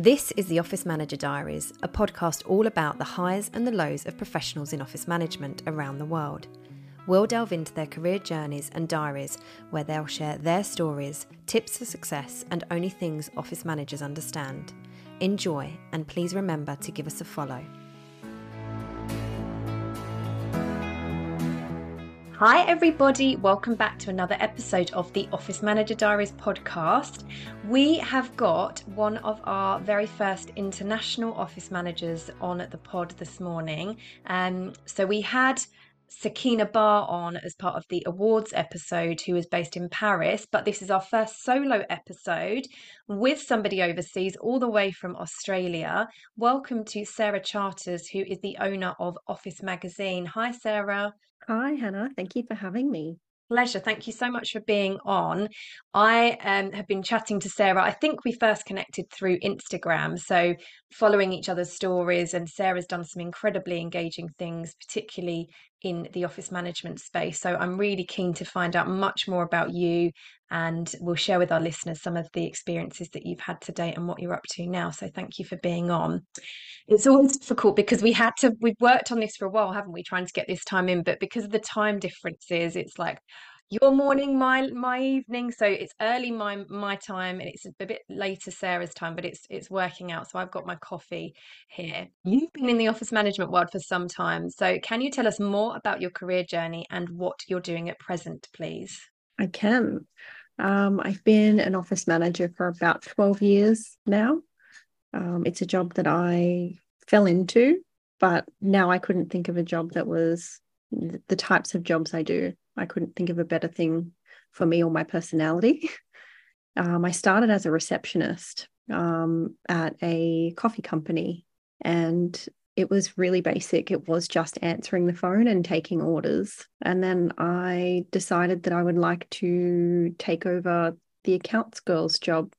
This is the Office Manager Diaries, a podcast all about the highs and the lows of professionals in office management around the world. We'll delve into their career journeys and diaries where they'll share their stories, tips for success, and only things office managers understand. Enjoy, and please remember to give us a follow. Hi, everybody. Welcome back to another episode of the Office Manager Diaries podcast. We have got one of our very first international office managers on the pod this morning. Um, so we had Sakina Barr on as part of the awards episode, who is based in Paris. But this is our first solo episode with somebody overseas, all the way from Australia. Welcome to Sarah Charters, who is the owner of Office Magazine. Hi, Sarah. Hi, Hana. Thank you for having me. Pleasure. Thank you so much for being on. I um, have been chatting to Sarah. I think we first connected through Instagram. So, following each other's stories, and Sarah's done some incredibly engaging things, particularly in the office management space. So, I'm really keen to find out much more about you and we'll share with our listeners some of the experiences that you've had to date and what you're up to now. So, thank you for being on. It's always difficult because we had to, we've worked on this for a while, haven't we, trying to get this time in, but because of the time differences, it's like, your morning my my evening. So it's early my my time and it's a bit later sarah's time but it's it's working out. So i've got my coffee here. You've been in the office management world for some time. So can you tell us more about your career journey and what you're doing at present please? I can um, i've been an office manager for about 12 years now um, it's a job that i fell into but now i couldn't think of a job that was the types of jobs i do I couldn't think of a better thing for me or my personality. Um, I started as a receptionist um, at a coffee company, and it was really basic. It was just answering the phone and taking orders. And then I decided that I would like to take over the accounts girl's job.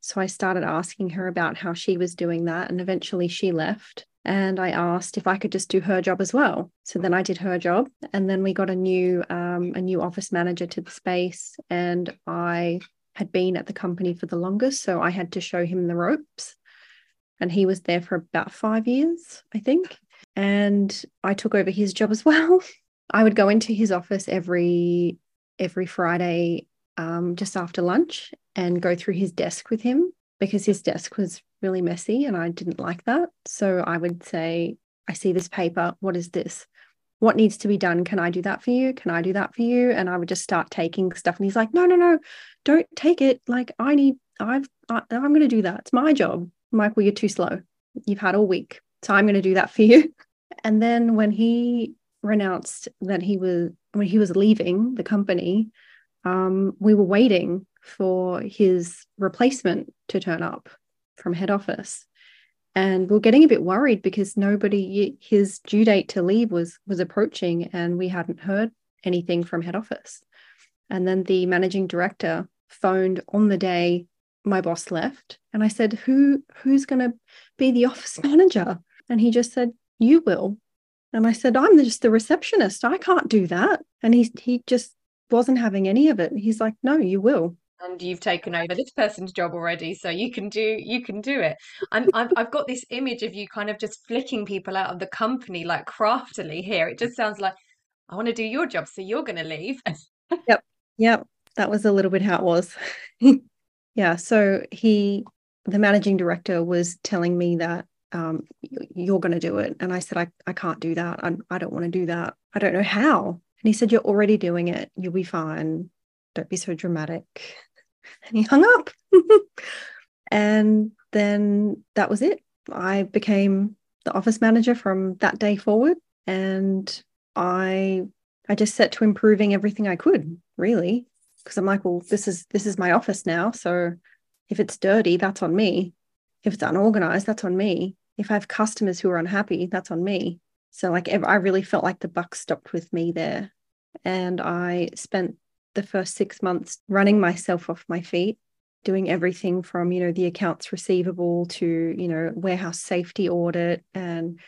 So I started asking her about how she was doing that, and eventually she left and I asked if I could just do her job as well. So then I did her job, and then we got a new um, a new office manager to the space, and I had been at the company for the longest, so I had to show him the ropes, and he was there for about five years, I think, and I took over his job as well. I would go into his office every every Friday um, just after lunch and go through his desk with him because his desk was really messy and I didn't like that. So I would say, I see this paper. What is this? What needs to be done? Can I do that for you? Can I do that for you? And I would just start taking stuff. And he's like, no, no, no, don't take it. Like, I need, I've, I, I'm going to do that. It's my job. Michael, you're too slow. You've had all week. So I'm going to do that for you. And then when he renounced that he was, when he was leaving the company, um, we were waiting for his replacement to turn up from head office and we are getting a bit worried because nobody his due date to leave was was approaching and we hadn't heard anything from head office and then the managing director phoned on the day my boss left and i said who who's going to be the office manager? And he just said you will. And i said i'm just the receptionist. I can't do that. And he he just wasn't having any of it. He's like no you will. And you've taken over this person's job already so you can do you can do it. I'm, I've, I've got this image of you kind of just flicking people out of the company like craftily here. It just sounds like i want to do your job so you're going to leave. Yep. Yep. That was a little bit how it was yeah so he the managing director was telling me that um, you're going to do it and i said i, I can't do that I, I don't want to do that i don't know how and he said you're already doing it you'll be fine don't be so dramatic and he hung up. and then that was it. I became the office manager from that day forward. And I I just set to improving everything I could, really. Because I'm like, well, this is this is my office now. So if it's dirty, that's on me. If it's unorganized, that's on me. If I have customers who are unhappy, that's on me. So like I really felt like the buck stopped with me there. And I spent the first six months running myself off my feet doing everything from you know the accounts receivable to you know warehouse safety audit and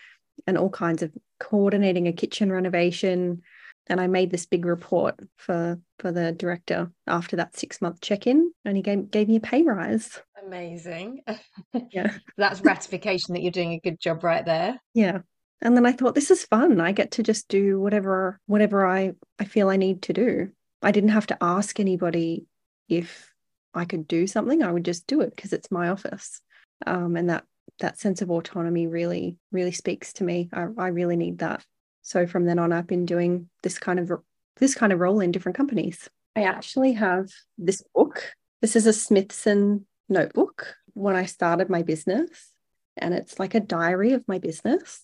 and all kinds of coordinating a kitchen renovation and I made this big report for for the director after that six month check in, and he gave gave me a pay rise. Amazing. Yeah, That's ratification that you're doing a good job right there. yeah. And then I thought this is fun. I get to just do whatever whatever I I feel I need to do. I didn't have to ask anybody if I could do something. I would just do it because it's my office. Um, and that that sense of autonomy really really speaks to me. I, I really need that. So from then on, I've been doing this kind of this kind of role in different companies. I actually have this book. This is a Smythson notebook when I started my business, and it's like a diary of my business.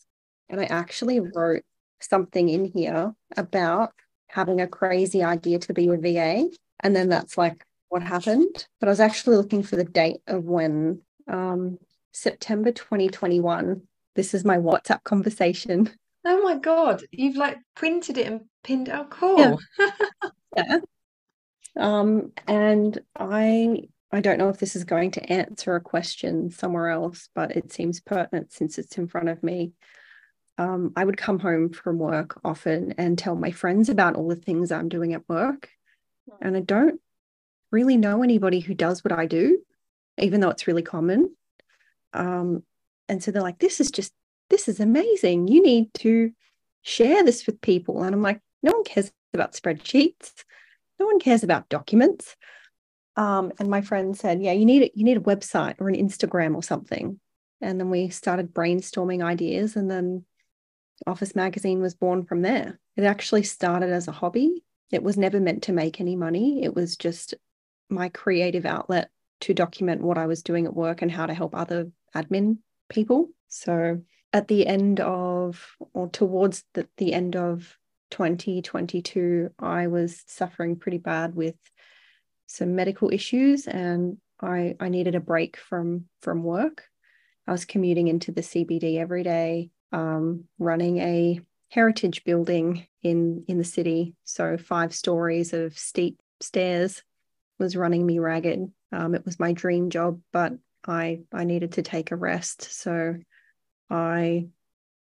And I actually wrote something in here about having a crazy idea to be a VA. And then that's like what happened. But I was actually looking for the date of when um, September 2021. This is my WhatsApp conversation. Oh my God, you've like printed it and pinned. Oh, cool. Yeah. Yeah. Um, and I I don't know if this is going to answer a question somewhere else, but it seems pertinent since it's in front of me. Um, I would come home from work often and tell my friends about all the things I'm doing at work. And I don't really know anybody who does what I do, even though it's really common. Um, and so they're like, this is just, this is amazing. You need to share this with people. And I'm like, no one cares about spreadsheets. No one cares about documents. Um, and my friend said, yeah, you need it. You need a website or an Instagram or something. And then we started brainstorming ideas. And then Office Magazine was born from there. It actually started as a hobby. It was never meant to make any money. It was just my creative outlet to document what I was doing at work and how to help other admin people. So at the end of, or towards the, the end of 2022, I was suffering pretty bad with some medical issues and I, I needed a break from from work. I was commuting into the CBD every day um, running a heritage building in in the city. So five stories of steep stairs was running me ragged. Um, it was my dream job, but I I needed to take a rest. So I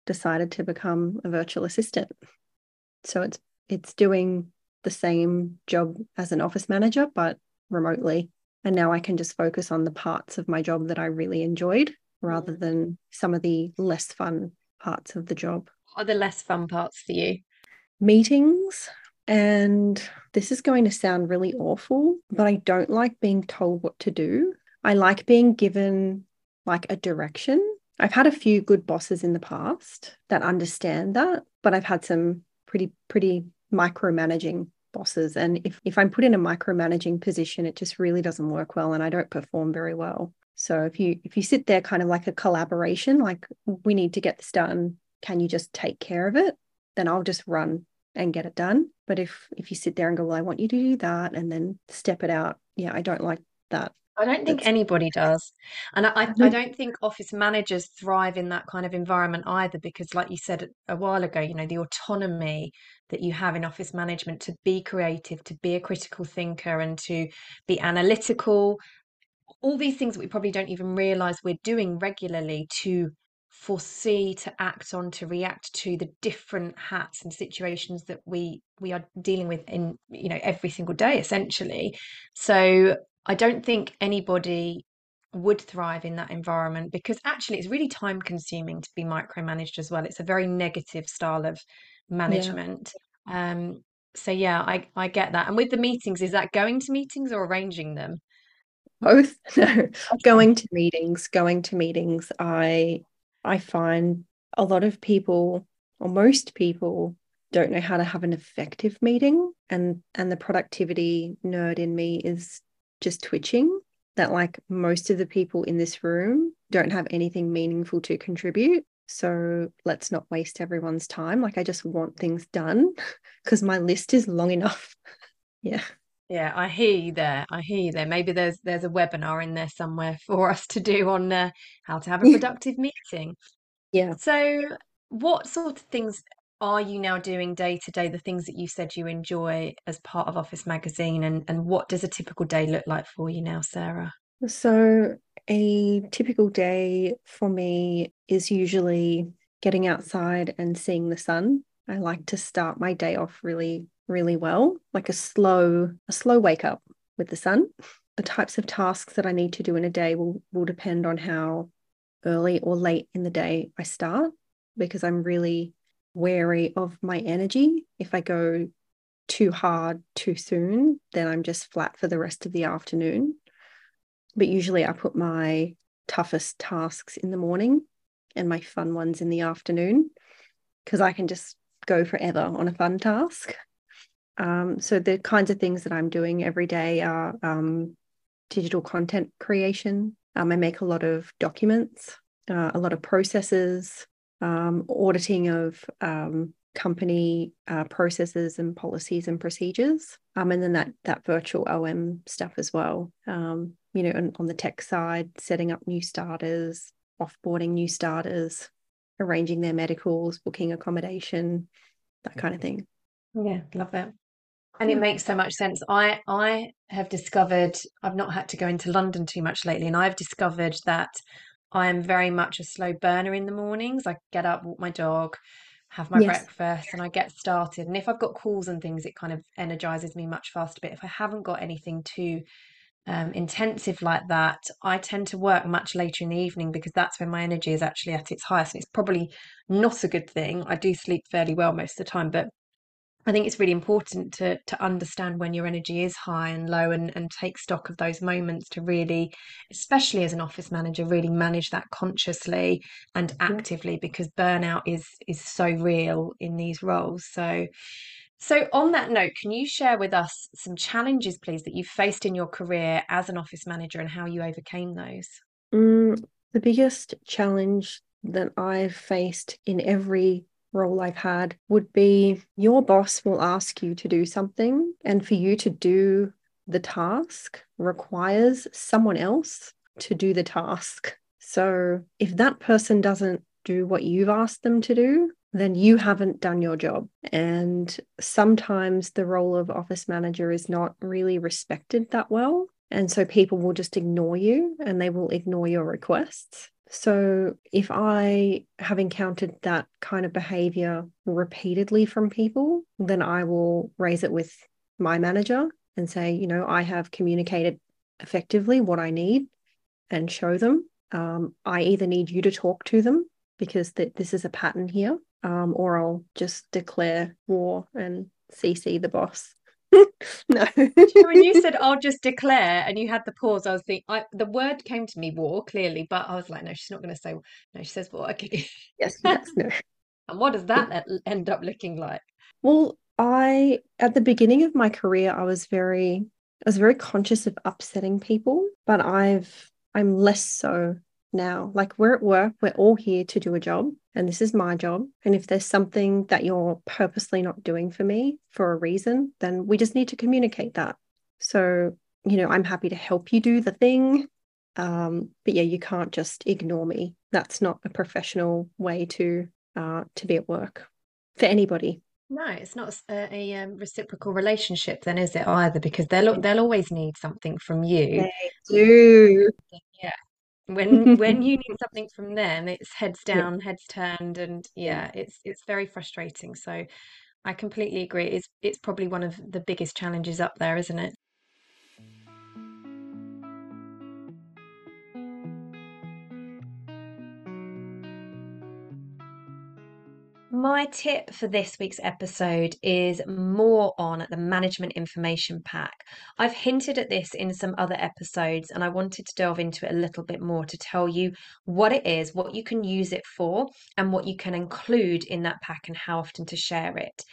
decided to become a virtual assistant. So it's it's doing the same job as an office manager, but remotely. And now I can just focus on the parts of my job that I really enjoyed rather Mm. than some of the less fun parts of the job. What are the less fun parts for you? Meetings, and this is going to sound really awful, but I don't like being told what to do. I like being given like a direction. I've had a few good bosses in the past that understand that, but I've had some pretty, pretty micromanaging bosses. And if, if I'm put in a micromanaging position, it just really doesn't work well and I don't perform very well. So if you if you sit there kind of like a collaboration, like we need to get this done, can you just take care of it? Then I'll just run and get it done. But if if you sit there and go, well, I want you to do that and then step it out, yeah, I don't like that. I don't think anybody does. And I, I Mhm. don't think office managers thrive in that kind of environment either, because like you said a while ago, you know, the autonomy that you have in office management to be creative, to be a critical thinker and to be analytical, all these things that we probably don't even realize we're doing regularly to foresee, to act on, to react to the different hats and situations that we we are dealing with in, you know, every single day, essentially. So I don't think anybody would thrive in that environment because actually it's really time consuming to be micromanaged as well. It's a very negative style of Yeah, management. Um, so yeah, I, I get that. And with the meetings, is that going to meetings or arranging them? both. No, going to meetings, going to meetings. I I find a lot of people, or most people, don't know how to have an effective meeting, and and the productivity nerd in me is just twitching. That like most of the people in this room don't have anything meaningful to contribute. So let's not waste everyone's time. Like I just want things done because my list is long enough. Yeah. Yeah, I hear you there. I hear you there. Maybe there's there's a webinar in there somewhere for us to do on uh, how to have a productive meeting. Yeah. So, what sort of things are you now doing day to day? The things that you said you enjoy as part of Office Magazine, and and what does a typical day look like for you now, Sarah? So, a typical day for me is usually getting outside and seeing the sun. I like to start my day off really, really well, like a slow, a slow wake up with the sun. The types of tasks that I need to do in a day will will depend on how early or late in the day I start because I'm really wary of my energy. If I go too hard too soon, then I'm just flat for the rest of the afternoon. But usually I put my toughest tasks in the morning and my fun ones in the afternoon because I can just go forever on a fun task. Um, so the kinds of things that I'm doing every day are um, digital content creation. Um, I make a lot of documents, uh, a lot of processes, um, auditing of um, company uh, processes and policies and procedures, um, and then that that virtual OM stuff as well. Um, you know, and on the tech side, setting up new starters, offboarding new starters, arranging their medicals, booking accommodation, that kind of thing. Yeah, love that. And it makes so much sense. I I have discovered I've not had to go into London too much lately, and I've discovered that I am very much a slow burner in the mornings. I get up, walk my dog, have my Yes. breakfast, and I get started. And if I've got calls and things, it kind of energizes me much faster. But if I haven't got anything too um, intensive like that, I tend to work much later in the evening because that's when my energy is actually at its highest. And it's probably not a good thing. I do sleep fairly well most of the time, but I think it's really important to to understand when your energy is high and low and, and take stock of those moments to really, especially as an office manager, really manage that consciously and actively because burnout is is so real in these roles. So so on that note, can you share with us some challenges, please, that you've faced in your career as an office manager and how you overcame those? Mm, the biggest challenge that I've faced in every role I've had would be your boss will ask you to do something, and for you to do the task requires someone else to do the task. So if that person doesn't do what you've asked them to do, then you haven't done your job. And sometimes the role of office manager is not really respected that well. And so people will just ignore you and they will ignore your requests. So if I have encountered that kind of behavior repeatedly from people, then I will raise it with my manager and say, you know, I have communicated effectively what I need and show them. Um, I either need you to talk to them because th- this is a pattern here, um, or I'll just declare war and CC the boss. no. when you said I'll just declare and you had the pause, I was thinking I, the word came to me war clearly, but I was like, no, she's not going to say no. She says war. Okay. yes, yes, no. And what does that end up looking like? Well, I at the beginning of my career, I was very I was very conscious of upsetting people, but I've I'm less so now. Like we're at work, we're all here to do a job, and this is my job. And if there's something that you're purposely not doing for me for a reason, then we just need to communicate that. So, you know, I'm happy to help you do the thing. Um, but yeah, you can't just ignore me. That's not a professional way to uh, to be at work for anybody. No, it's not a, a um, reciprocal relationship then, is it either? Because they'll they'll always need something from you. They do. Yeah. When when you need something from them, it's heads down, heads turned, and yeah, it's it's very frustrating. So I completely agree. It's it's probably one of the biggest challenges up there, isn't it? My tip for this week's episode is more on the management information pack. I've hinted at this in some other episodes, and I wanted to delve into it a little bit more to tell you what it is, what you can use it for, and what you can include in that pack and how often to share it.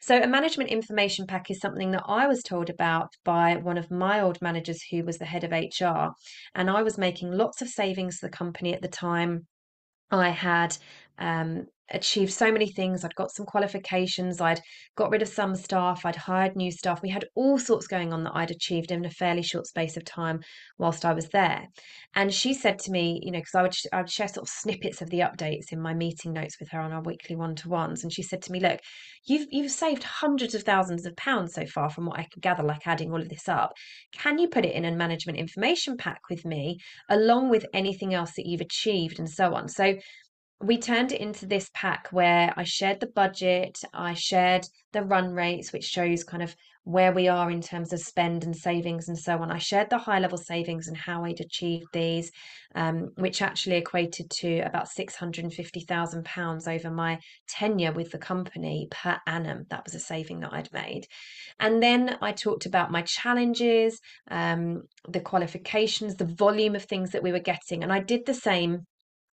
So, a management information pack is something that I was told about by one of my old managers who was the head of HR, and I was making lots of savings for the company at the time. I had um, achieved so many things. I'd got some qualifications. I'd got rid of some staff. I'd hired new staff. We had all sorts going on that I'd achieved in a fairly short space of time whilst I was there. And she said to me, you know, because I would I would share sort of snippets of the updates in my meeting notes with her on our weekly one to ones. And she said to me, look, you've you've saved hundreds of thousands of pounds so far from what I could gather, like adding all of this up. Can you put it in a management information pack with me, along with anything else that you've achieved and so on? So we turned it into this pack where I shared the budget, I shared the run rates, which shows kind of where we are in terms of spend and savings and so on. I shared the high level savings and how I'd achieved these, um, which actually equated to about £650,000 over my tenure with the company per annum. That was a saving that I'd made. And then I talked about my challenges, um, the qualifications, the volume of things that we were getting. And I did the same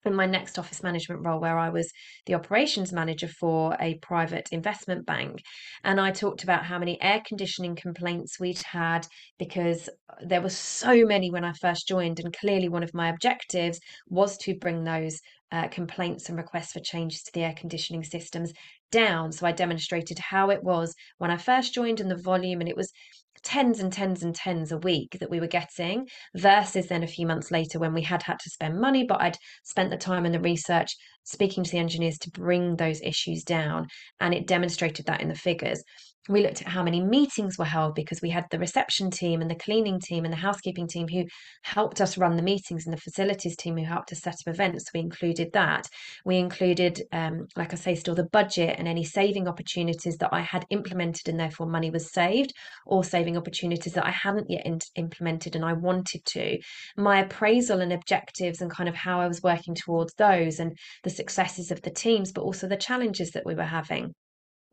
in my next office management role where I was the operations manager for a private investment bank. And I talked about how many air conditioning complaints we'd had because there were so many when I first joined. And clearly one of my objectives was to bring those uh, complaints and requests for changes to the air conditioning systems down. So I demonstrated how it was when I first joined and the volume. And it was tens and tens and tens a week that we were getting versus then a few months later when we had had to spend money but I'd spent the time and the research speaking to the engineers to bring those issues down and it demonstrated that in the figures we looked at how many meetings were held because we had the reception team and the cleaning team and the housekeeping team who helped us run the meetings and the facilities team who helped us set up events. We included that. We included, um, like I say, still the budget and any saving opportunities that I had implemented and therefore money was saved, or saving opportunities that I hadn't yet in- implemented and I wanted to. My appraisal and objectives and kind of how I was working towards those and the successes of the teams, but also the challenges that we were having.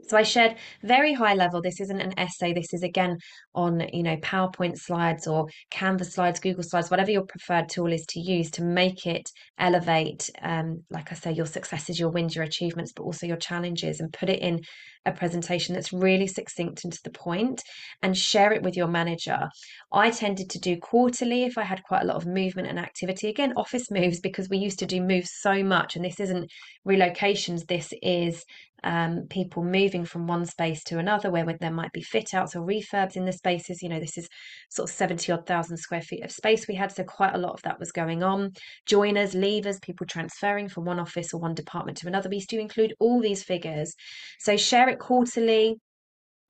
So I shared very high level. This isn't an essay. This is again on, you know, PowerPoint slides or Canvas slides, Google slides, whatever your preferred tool is to use to make it elevate, um, like I say, your successes, your wins, your achievements, but also your challenges and put it in a presentation that's really succinct and to the point and share it with your manager. I tended to do quarterly if I had quite a lot of movement and activity. Again, office moves because we used to do moves so much. And this isn't relocations, this is um, people moving from one space to another where there might be fit outs or refurbs in the spaces. You know, this is sort of 70 odd thousand square feet of space we had. So quite a lot of that was going on. Joiners, leavers, people transferring from one office or one department to another. We used to include all these figures. So share it quarterly,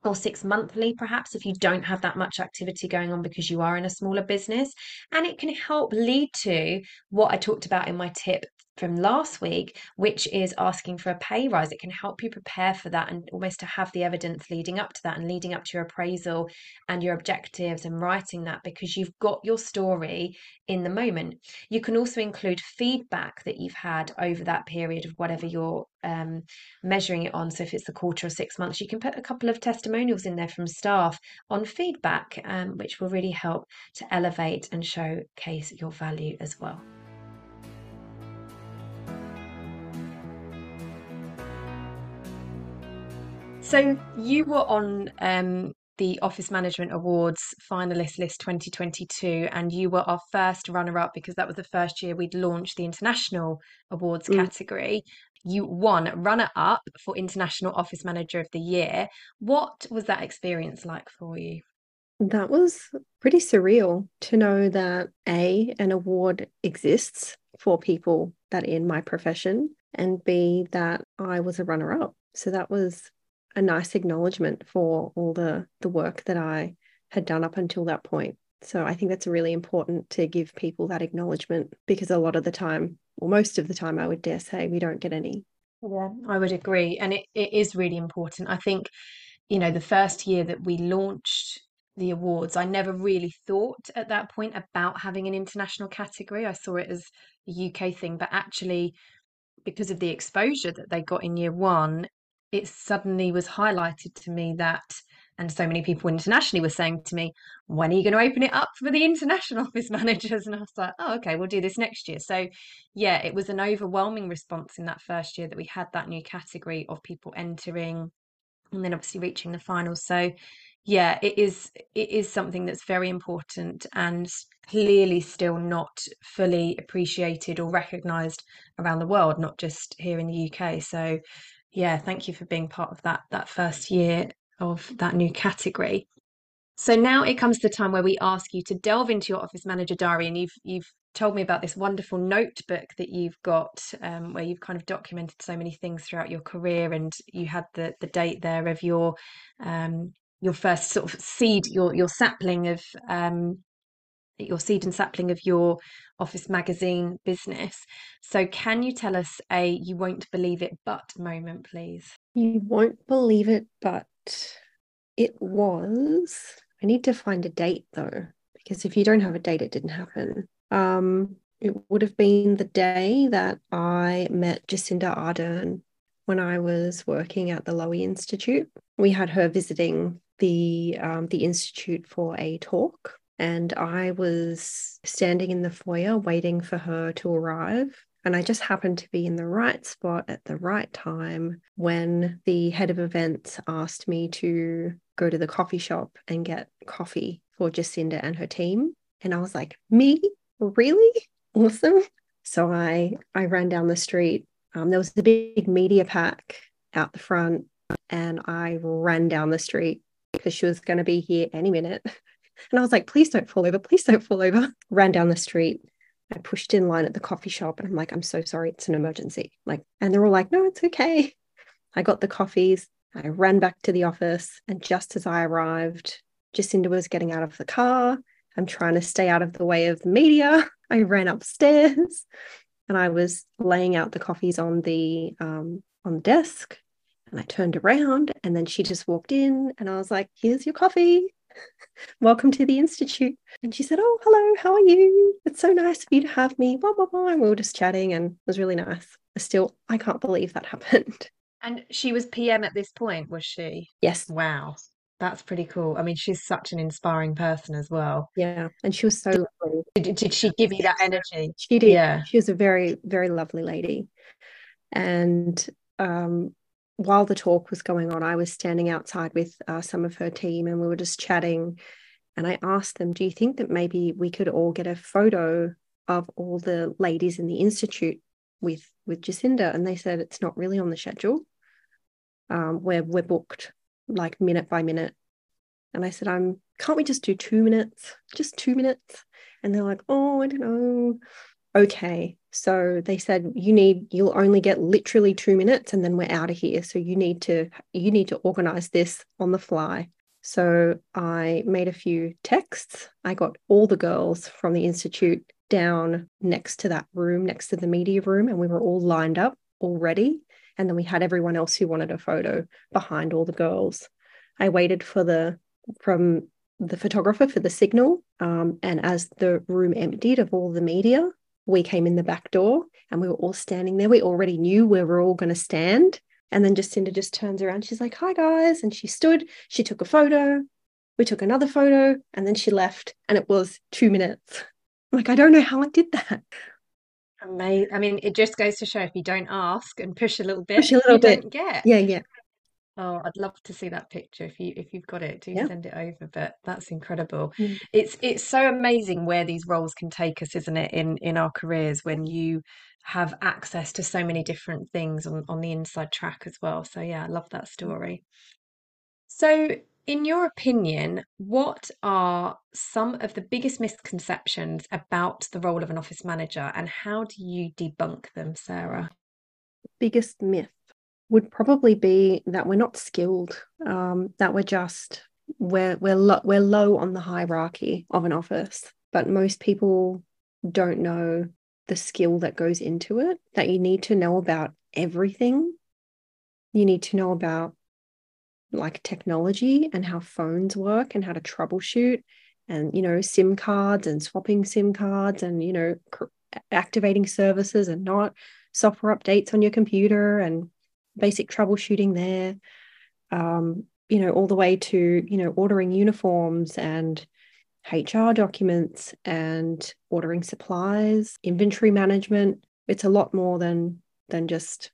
or six monthly, perhaps, if you don't have that much activity going on because you are in a smaller business. And it can help lead to what I talked about in my tip from last week, which is asking for a pay rise. It can help you prepare for that and almost to have the evidence leading up to that and leading up to your appraisal and your objectives and writing that because you've got your story in the moment. You can also include feedback that you've had over that period of whatever you're um, measuring it on. So if it's a quarter or six months, you can put a couple of testimonials in there from staff on feedback, um, which will really help to elevate and showcase your value as well. So you were on um, the Office Management Awards finalist list 2022, and you were our first runner up because that was the first year we'd launched the International Awards mm. category. You won runner up for International Office Manager of the Year. What was that experience like for you? That was pretty surreal to know that A, an award exists for people that in my profession, and B, that I was a runner up. So that was a nice acknowledgement for all the the work that I had done up until that point. So I think that's really important to give people that acknowledgement because a lot of the time, or most of the time, I would dare say, we don't get any. Yeah, I would agree. And it, it is really important. I think, you know, the first year that we launched the awards, I never really thought at that point about having an international category. I saw it as a UK thing, but actually, because of the exposure that they got in year one, it suddenly was highlighted to me that and so many people internationally were saying to me when are you going to open it up for the international office managers? And i was like oh okay we'll do this next year. So yeah it was an overwhelming response in that first year that we had that new category of people entering and then obviously reaching the final. So yeah it is it is something that's very important and clearly still not fully appreciated or recognized around the world not just here in the UK so yeah, thank you for being part of that that first year of that new category. So now it comes to the time where we ask you to delve into your office manager diary, and you've you've told me about this wonderful notebook that you've got, um, where you've kind of documented so many things throughout your career, and you had the the date there of your um, your first sort of seed, your your sapling of um, your seed and sapling of your office magazine business. So, can you tell us a you won't believe it but moment, please? You won't believe it, but it was. I need to find a date though, because if you don't have a date, it didn't happen. Um, it would have been the day that I met Jacinda Ardern when I was working at the Lowy Institute. We had her visiting the um, the institute for a talk, and I was standing in the foyer waiting for her to arrive. And I just happened to be in the right spot at the right time when the head of events asked me to go to the coffee shop and get coffee for Jacinda and her team. And I was like, me? Really? Awesome. So I I ran down the street. Um, there was a big media pack out the front, and I ran down the street because she was going to be here any minute. And I was like, please don't fall over. Please don't fall over. Ran down the street. I pushed in line at the coffee shop and I'm like, I'm so sorry. It's an emergency. Like, and they're all like, no, it's okay. I got the coffees. I ran back to the office. And just as I arrived, Jacinda was getting out of the car. I'm trying to stay out of the way of the media. I ran upstairs and I was laying out the coffees on the um, on the desk. And I turned around and then she just walked in and I was like, here's your coffee. Welcome to the Institute. And she said, Oh, hello, how are you? It's so nice of you to have me. Blah, blah, blah. And we were just chatting and it was really nice. I Still, I can't believe that happened. And she was PM at this point, was she? Yes. Wow. That's pretty cool. I mean, she's such an inspiring person as well. Yeah. And she was so lovely. Did, did she give you that energy? She did. Yeah. She was a very, very lovely lady. And um, while the talk was going on, I was standing outside with uh, some of her team and we were just chatting. And I asked them, Do you think that maybe we could all get a photo of all the ladies in the Institute with, with Jacinda? And they said, It's not really on the schedule. Um, we're, we're booked like minute by minute. And I said, I'm can't we just do two minutes? Just two minutes? And they're like, Oh, I don't know. Okay. So they said you need you'll only get literally 2 minutes and then we're out of here. So you need to you need to organize this on the fly. So I made a few texts. I got all the girls from the institute down next to that room, next to the media room and we were all lined up already and then we had everyone else who wanted a photo behind all the girls. I waited for the from the photographer for the signal um, and as the room emptied of all the media we came in the back door and we were all standing there. We already knew where we are all going to stand. And then Jacinda just turns around. She's like, Hi, guys. And she stood, she took a photo. We took another photo and then she left. And it was two minutes. I'm like, I don't know how I did that. Amazing. I mean, it just goes to show if you don't ask and push a little bit, push a little bit. get. Yeah, yeah. Oh, I'd love to see that picture if you if you've got it, do Yeah. send it over. But that's incredible. Mm. It's it's so amazing where these roles can take us, isn't it, in in our careers when you have access to so many different things on on the inside track as well. So yeah, I love that story. So, in your opinion, what are some of the biggest misconceptions about the role of an office manager, and how do you debunk them, Sarah? Biggest myth would probably be that we're not skilled, um, that we're just we're we're lo- we're low on the hierarchy of an office, but most people don't know the skill that goes into it. That you need to know about everything. You need to know about like technology and how phones work and how to troubleshoot and you know sim cards and swapping sim cards and you know cr- activating services and not software updates on your computer and basic troubleshooting there, um, you know, all the way to, you know, ordering uniforms and HR documents and ordering supplies, inventory management. It's a lot more than than just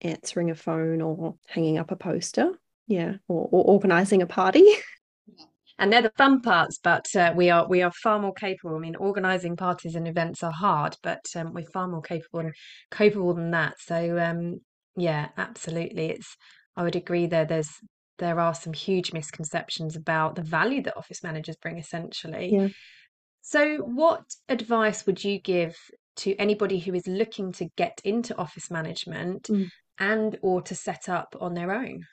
answering a phone or hanging up a poster. Yeah, or, or organizing a party. and they're the fun parts but uh, we are we are far more capable i mean organizing parties and events are hard but um, we're far more capable and capable than that so um, yeah, absolutely. It's I would agree there. There's there are some huge misconceptions about the value that office managers bring essentially. Yeah. So what advice would you give to anybody who is looking to get into office management Mm. and or to set up on their own?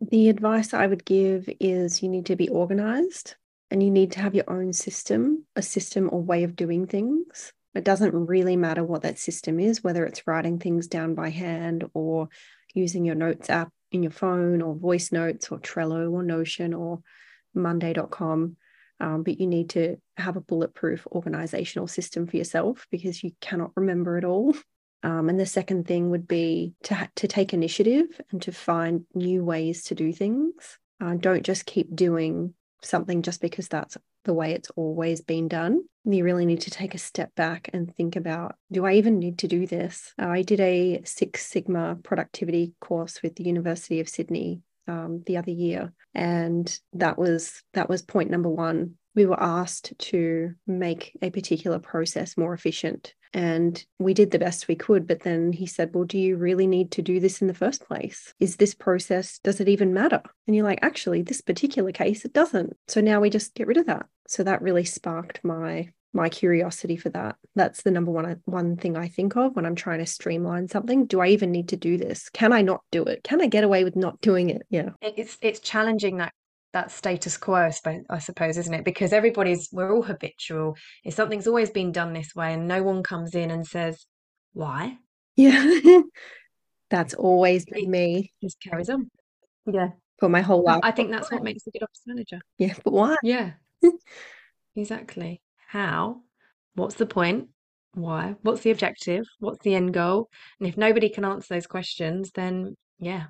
The advice I would give is you need to be organized. and you need to have your own system, a system or way of doing things. It doesn't really matter what that system is, whether it's writing things down by hand or using your notes app in your phone or voice notes or Trello or Notion or Monday.com. Um, but you need to have a bulletproof organizational system for yourself because you cannot remember it all. Um, and the second thing would be to, ha- to take initiative and to find new ways to do things. Uh, don't just keep doing something just because that's the way it's always been done. You really need to take a step back and think about do I even need to do this? Uh, I did a Six Sigma productivity course with the University of Sydney um, the other year, and that was that was point number one. We were asked to make a particular process more efficient and we did the best we could. But then he said, Well, do you really need to do this in the first place? Is this process, does it even matter? And you're like, Actually, this particular case, it doesn't. So now we just get rid of that. So that really sparked my my curiosity for that. That's the number one uh, one thing I think of when I'm trying to streamline something. Do I even need to do this? Can I not do it? Can I get away with not doing it? Yeah. It's it's challenging that that status quo, I suppose, isn't it? Because everybody's, we're all habitual. If something's always been done this way and no one comes in and says, why? Yeah. that's always been it me. Just carries on. Yeah. For my whole life. I think that's what makes a good office manager. Yeah. But why? Yeah. exactly. How? What's the point? Why? What's the objective? What's the end goal? And if nobody can answer those questions, then yeah,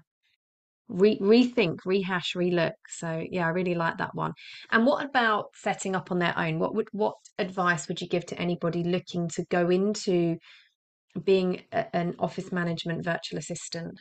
re- rethink, rehash, relook. So yeah, I really like that one. And what about setting up on their own? What would what advice would you give to anybody looking to go into being a, an office management virtual assistant?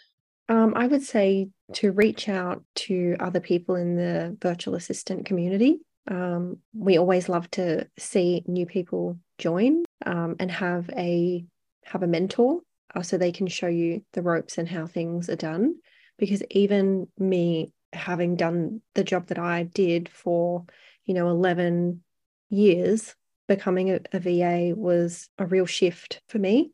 Um, I would say to reach out to other people in the virtual assistant community. Um, we always love to see new people join um, and have a have a mentor uh, so they can show you the ropes and how things are done because even me having done the job that I did for, you know, 11 years, becoming a, a VA was a real shift for me,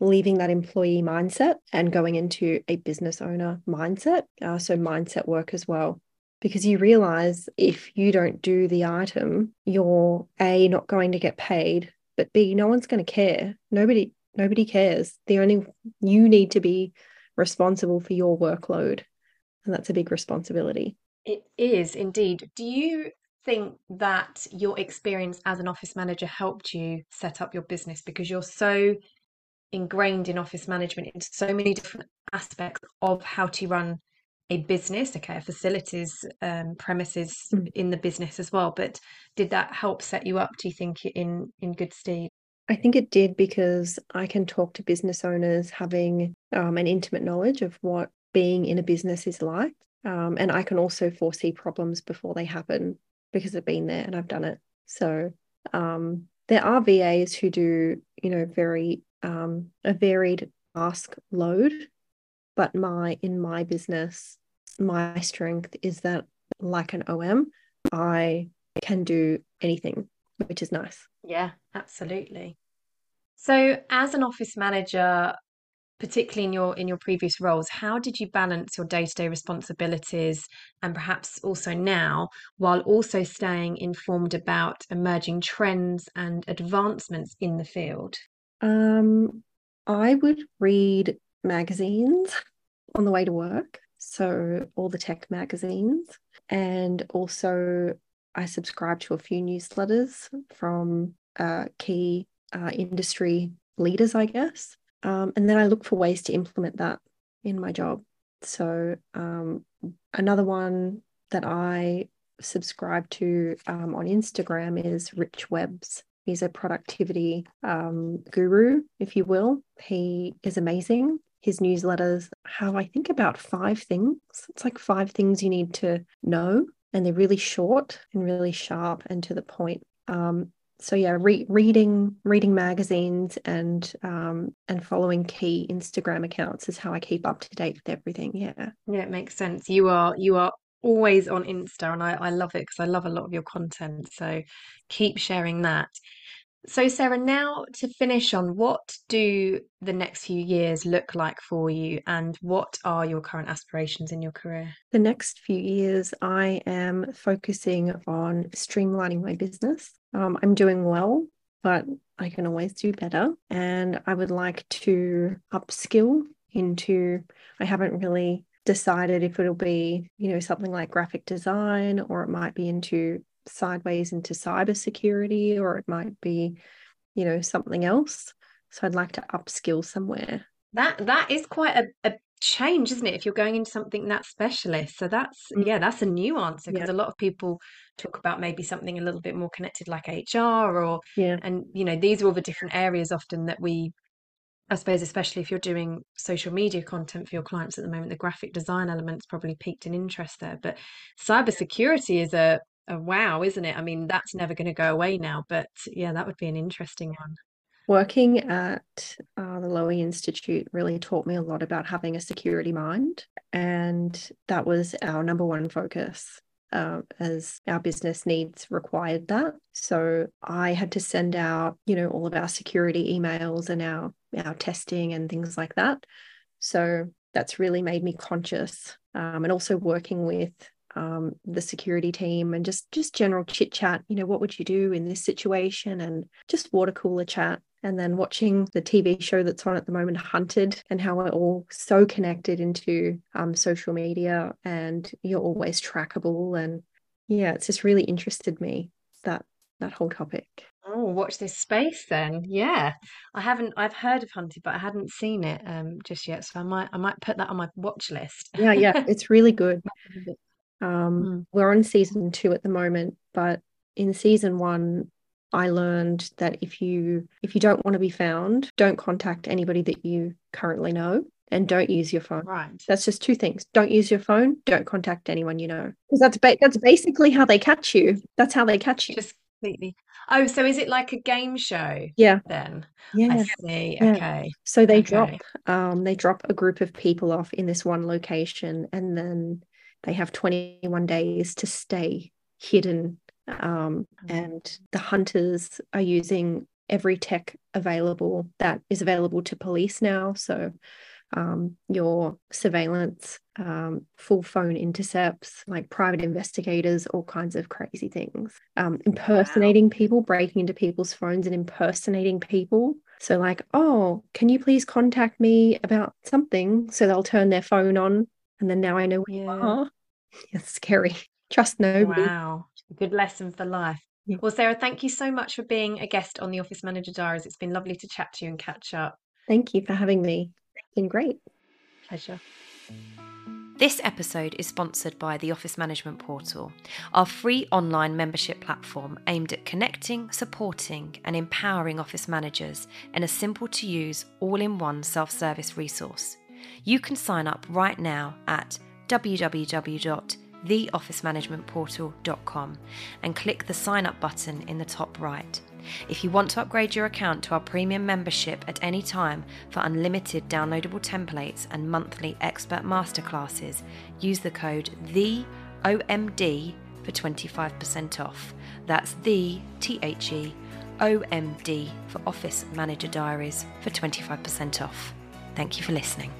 leaving that employee mindset and going into a business owner mindset. Uh, so, mindset work as well. Because you realize if you don't do the item, you're A, not going to get paid, but B, no one's going to care. Nobody, nobody cares. The only you need to be responsible for your workload. And that's a big responsibility. It is indeed. Do you think that your experience as an office manager helped you set up your business because you're so ingrained in office management into so many different aspects of how to run a business okay a facilities um, premises mm. in the business as well but did that help set you up do you think in in good stead I think it did because I can talk to business owners having um, an intimate knowledge of what being in a business is like. Um, and I can also foresee problems before they happen because I've been there and I've done it. So um, there are VAs who do, you know, very um, a varied task load, but my in my business, my strength is that like an OM, I can do anything, which is nice. Yeah, absolutely. So, as an office manager, particularly in your in your previous roles, how did you balance your day-to-day responsibilities and perhaps also now while also staying informed about emerging trends and advancements in the field? Um, I would read magazines on the way to work, so all the tech magazines, and also I subscribe to a few newsletters from uh, key uh, industry leaders, I guess. Um, and then I look for ways to implement that in my job. So, um, another one that I subscribe to um, on Instagram is Rich Webbs. He's a productivity um, guru, if you will. He is amazing. His newsletters have, I think, about five things. It's like five things you need to know and they're really short and really sharp and to the point. Um, so yeah, re- reading reading magazines and um, and following key Instagram accounts is how I keep up to date with everything. Yeah, yeah, it makes sense. You are you are always on Insta, and I, I love it because I love a lot of your content. So keep sharing that. So, Sarah, now to finish on, what do the next few years look like for you, and what are your current aspirations in your career? The next few years, I am focusing on streamlining my business. Um, I'm doing well, but I can always do better. And I would like to upskill into, I haven't really decided if it'll be, you know, something like graphic design or it might be into sideways into cybersecurity or it might be, you know, something else. So I'd like to upskill somewhere. That that is quite a, a change, isn't it? If you're going into something that specialist. So that's Mm. yeah, that's a new answer Yeah. because a lot of people talk about maybe something a little bit more connected like HR or Yeah. and you know, these are all the different areas often that we I suppose especially if you're doing social media content for your clients at the moment, the graphic design element's probably piqued an interest there. But cybersecurity is a a wow, isn't it? I mean, that's never going to go away now, but yeah, that would be an interesting one. Working at uh, the Lowy Institute really taught me a lot about having a security mind. And that was our number one focus uh, as our business needs required that. So I had to send out, you know, all of our security emails and our, our testing and things like that. So that's really made me conscious um, and also working with um, the security team and just just general chit chat. You know, what would you do in this situation? And just water cooler chat. And then watching the TV show that's on at the moment, Hunted, and how we're all so connected into um, social media, and you're always trackable. And yeah, it's just really interested me that that whole topic. Oh, watch this space then. Yeah. I haven't I've heard of Hunted, but I hadn't seen it um just yet. So I might I might put that on my watch list. Yeah, yeah, it's really good. Um, Mm. we're on season two at the moment, but in season one, I learned that if you if you don't want to be found, don't contact anybody that you currently know and don't use your phone. Right. That's just two things. Don't use your phone, don't contact anyone you know. Because that's ba- that's basically how they catch you. That's how they catch you. Just completely. Oh, so is it like a game show Yeah. then? I Yeah. see. Yeah. Okay. So they Okay. drop um they drop a group of people off in this one location and then they have 21 days to stay hidden um and the hunters are using every tech available that is available to police now so um, your surveillance, um, full phone intercepts, like private investigators, all kinds of crazy things. Um, impersonating people, breaking into people's phones and impersonating people. So, like, oh, can you please contact me about something? So they'll turn their phone on, and then now I know where you are. It's scary. Trust nobody. Wow. A good lesson for life. Yeah. Well, Sarah, thank you so much for being a guest on the Office Manager Diaries. It's been lovely to chat to you and catch up. Thank you for having me. It's been great. Pleasure. This episode is sponsored by the Office Management Portal, our free online membership platform aimed at connecting, supporting, and empowering office managers in a simple to use, all in one self service resource. You can sign up right now at www.theofficemanagementportal.com and click the sign up button in the top right. If you want to upgrade your account to our premium membership at any time for unlimited downloadable templates and monthly expert masterclasses, use the code THEOMD for 25% off. That's the T H E O M D for Office Manager Diaries for 25% off. Thank you for listening.